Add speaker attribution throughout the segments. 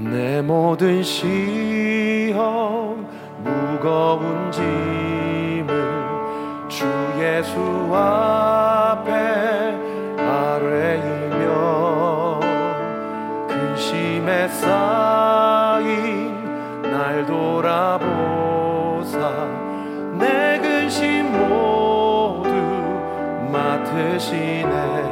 Speaker 1: 내 모든 시험 무거운 짐을 주 예수 앞에 아뢰이며 근심에 쌓인 날 돌아보사 내 근심 모두 맡으시네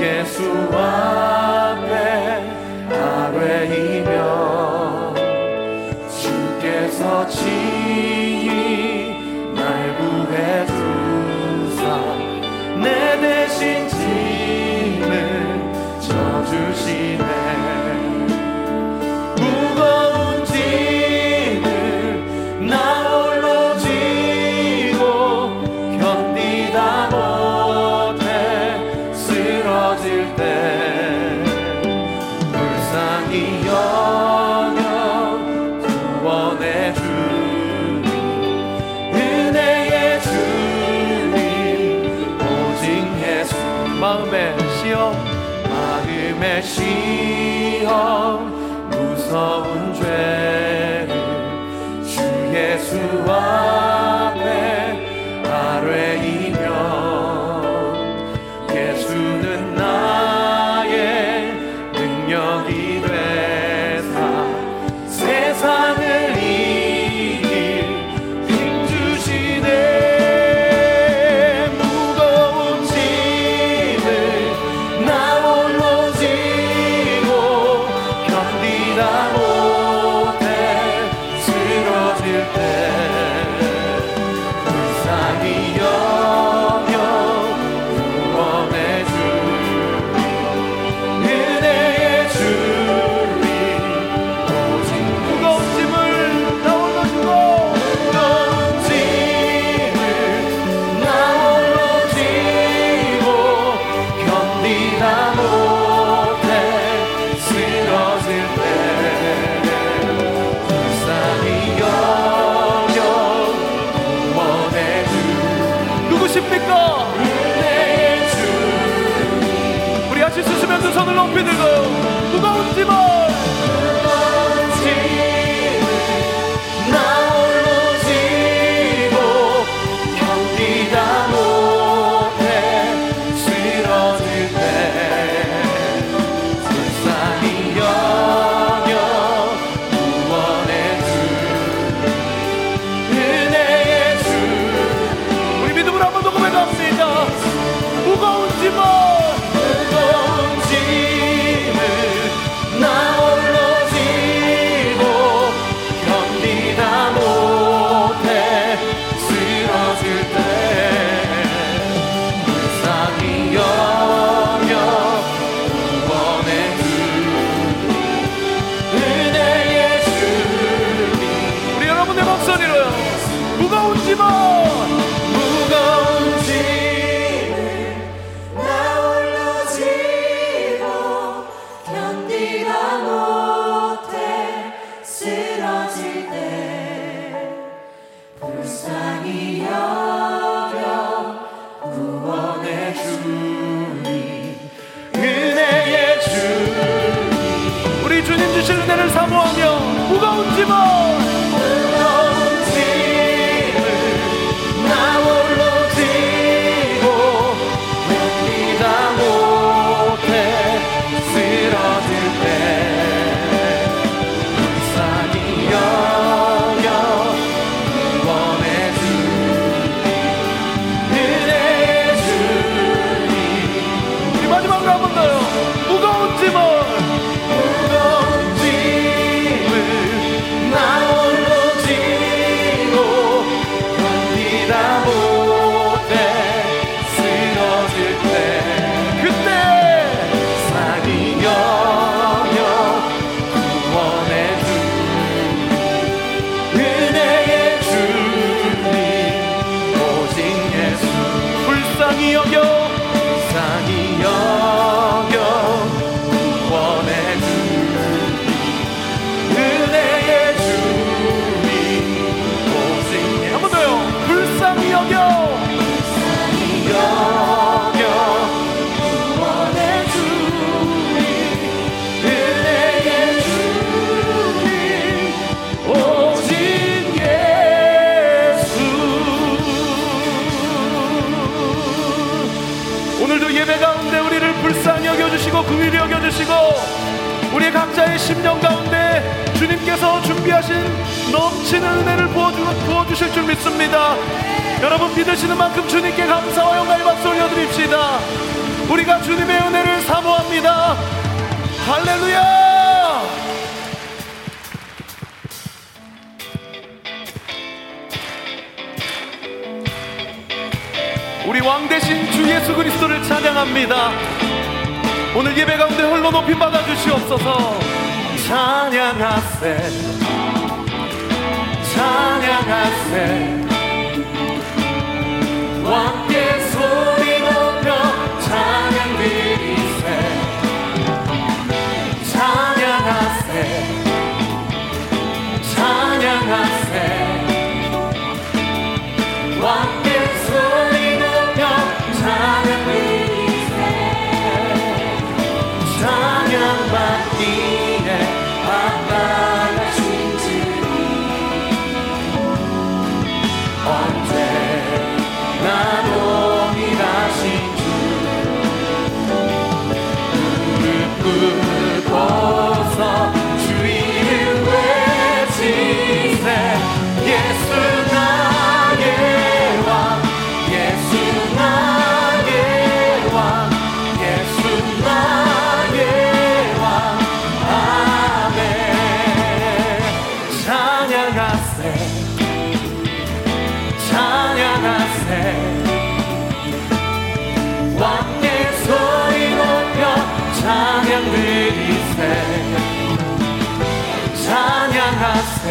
Speaker 1: 예수 앞 시험 무거운 10년 가운데 주님께서 준비하신 넘치는 은혜를 부어주, 실줄 믿습니다. 여러분 믿으시는 만큼 주님께 감사와 영광의 박수 올려드립시다. 우리가 주님의 은혜를 사모합니다. 할렐루야! 우리 왕 대신 주 예수 그리스도를 찬양합니다. 오늘 예배 가운데 홀로 높임 받아 주시옵소서. 찬양하세. 찬양하세. 왕께 소리 높여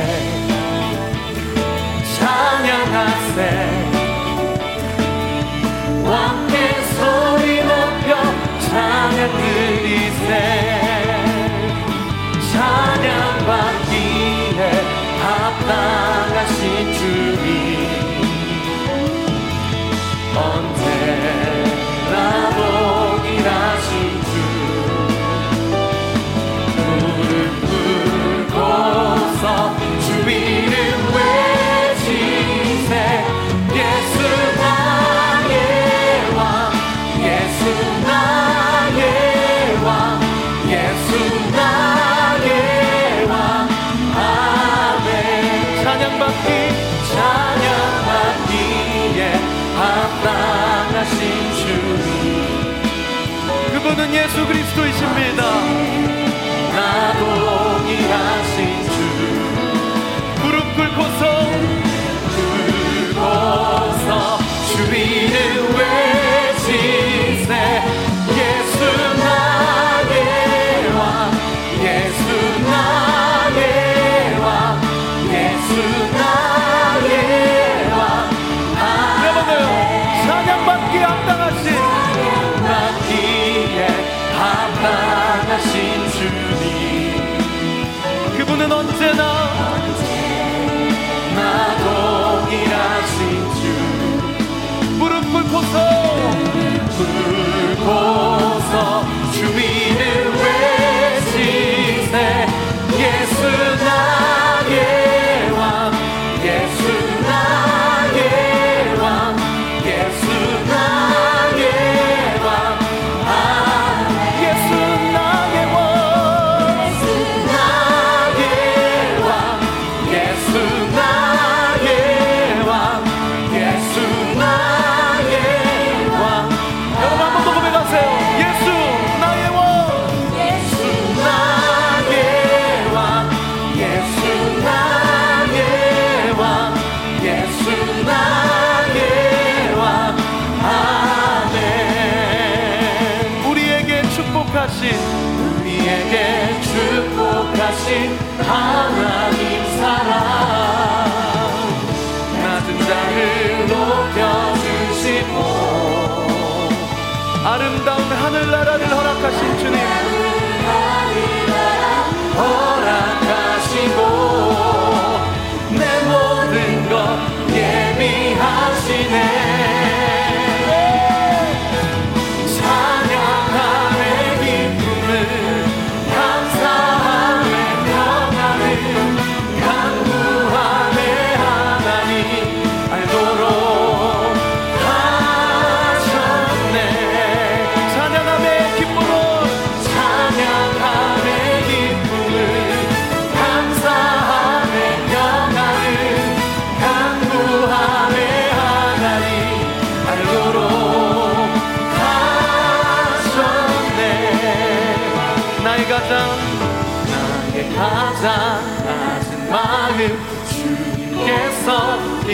Speaker 1: head. 그분은 예수 그리스도이십니다. 나 동의하신 주 무릎 꿇고서 꿇고서 주 이름 외 하신 주님. 그분은 언제나 나 동일하신 주. 무릎 꿇고서 꿇고서 주님. 아름다운 하늘나라를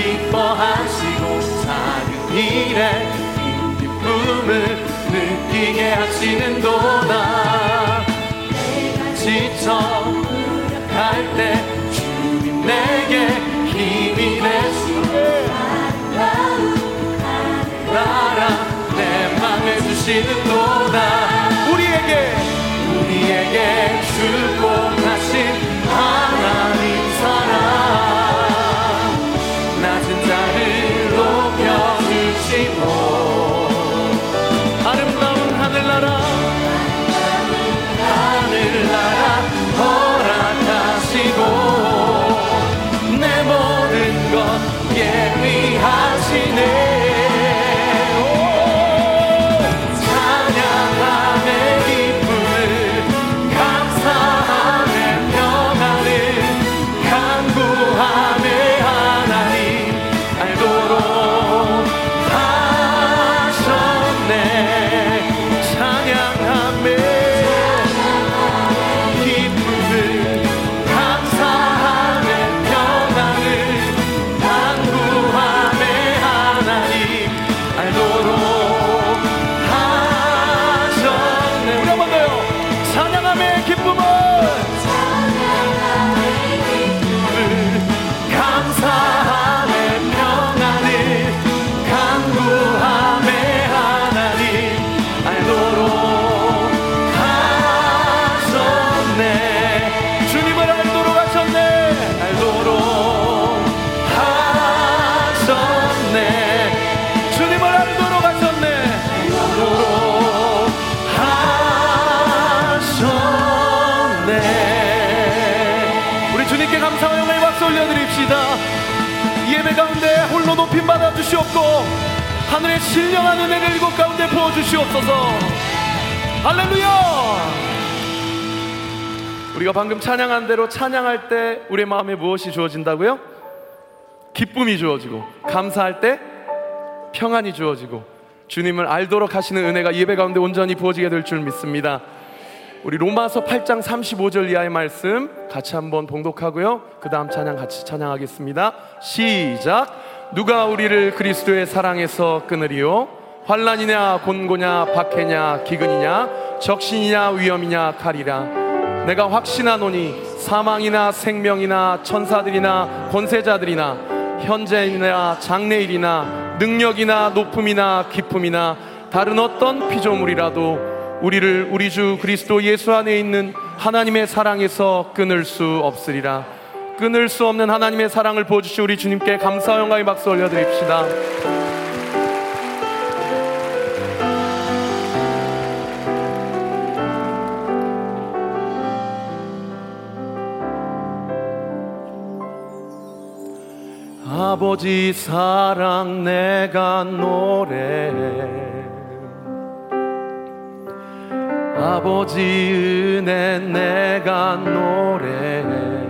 Speaker 1: 기뻐하시고 작은 일에 기쁨을 느끼게 하시는 도다. 지쳐 무력할 때 주님 내게 힘이 되시네 나라 내 맘에 주시는 도다. 우리에게. 우리에게 축복 주시옵고 하늘의 신령한 은혜를 이곳 가운데 부어 주시옵소서. 할렐루야! 우리가 방금 찬양한 대로 찬양할 때 우리의 마음에 무엇이 주어진다고요? 기쁨이 주어지고 감사할 때 평안이 주어지고 주님을 알도록 하시는 은혜가 예배 가운데 온전히 부어지게 될 줄 믿습니다. 우리 로마서 8장 35절 이하의 말씀 같이 한번 봉독하고요. 그 다음 찬양 같이 찬양하겠습니다. 시작 누가 우리를 그리스도의 사랑에서 끊으리요? 환란이냐 곤고냐 박해냐 기근이냐 적신이냐 위험이냐 칼이라. 내가 확신하노니 사망이나 생명이나 천사들이나 권세자들이나 현재이나 장래일이나 능력이나 높음이나 기쁨이나 다른 어떤 피조물이라도 우리를 우리 주 그리스도 예수 안에 있는 하나님의 사랑에서 끊을 수 없으리라 끊을 수 없는 하나님의 사랑을 보여주신 우리 주님께 감사 영광의 박수 올려드립시다. 아버지 사랑 내가 노래 아버지 은혜 내가 노래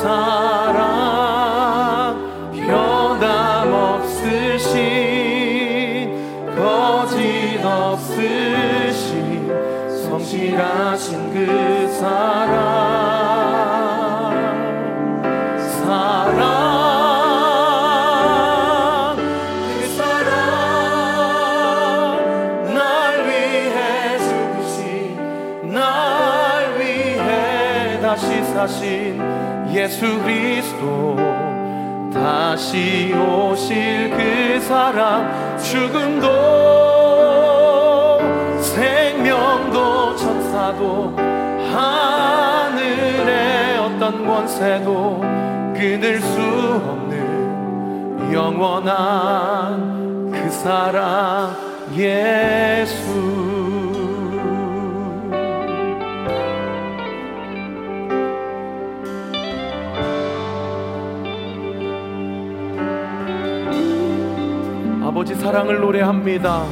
Speaker 1: 사랑 변함없으신 거짓 없으신 성실하신 그 사랑. 사랑 그 사랑 날 위해 죽으신 날 위해 다시 사신 예수 그리스도 다시 오실 그 사랑 죽음도 생명도 천사도 하늘의 어떤 권세도 끊을 수 없는 영원한 그 사랑 예수 사랑을 노래합니다.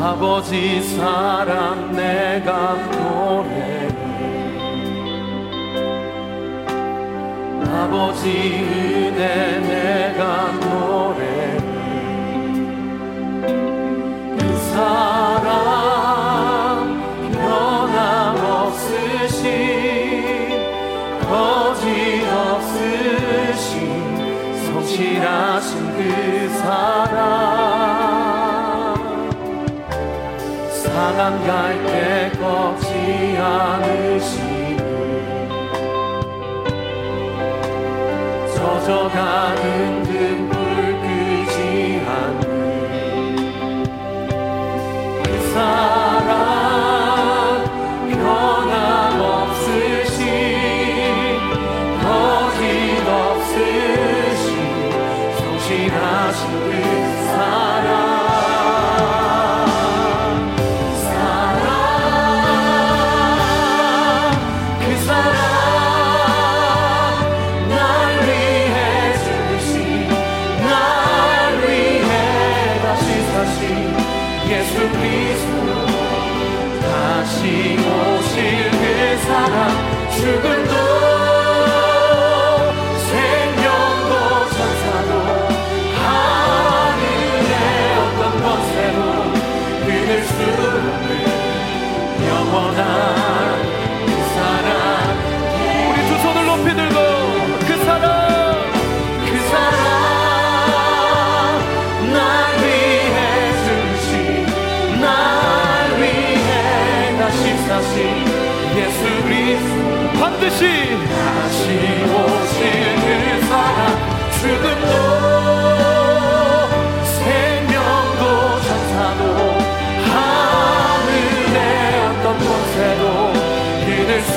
Speaker 1: 아버지 사랑 내가 노래 아버지 은혜 내가 노래 그 사랑 변함없으신 거짓없으신 성실하신 그 사랑. 갈때 꺾지 않으시니. 젖어가는 예수 그리스도 반드시 다시 오실 그 사랑 죽음도 생명도 천사도 하늘의 어떤 권세도 끊을 수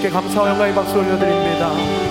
Speaker 1: 주님께 감사와 영광의 박수 올려드립니다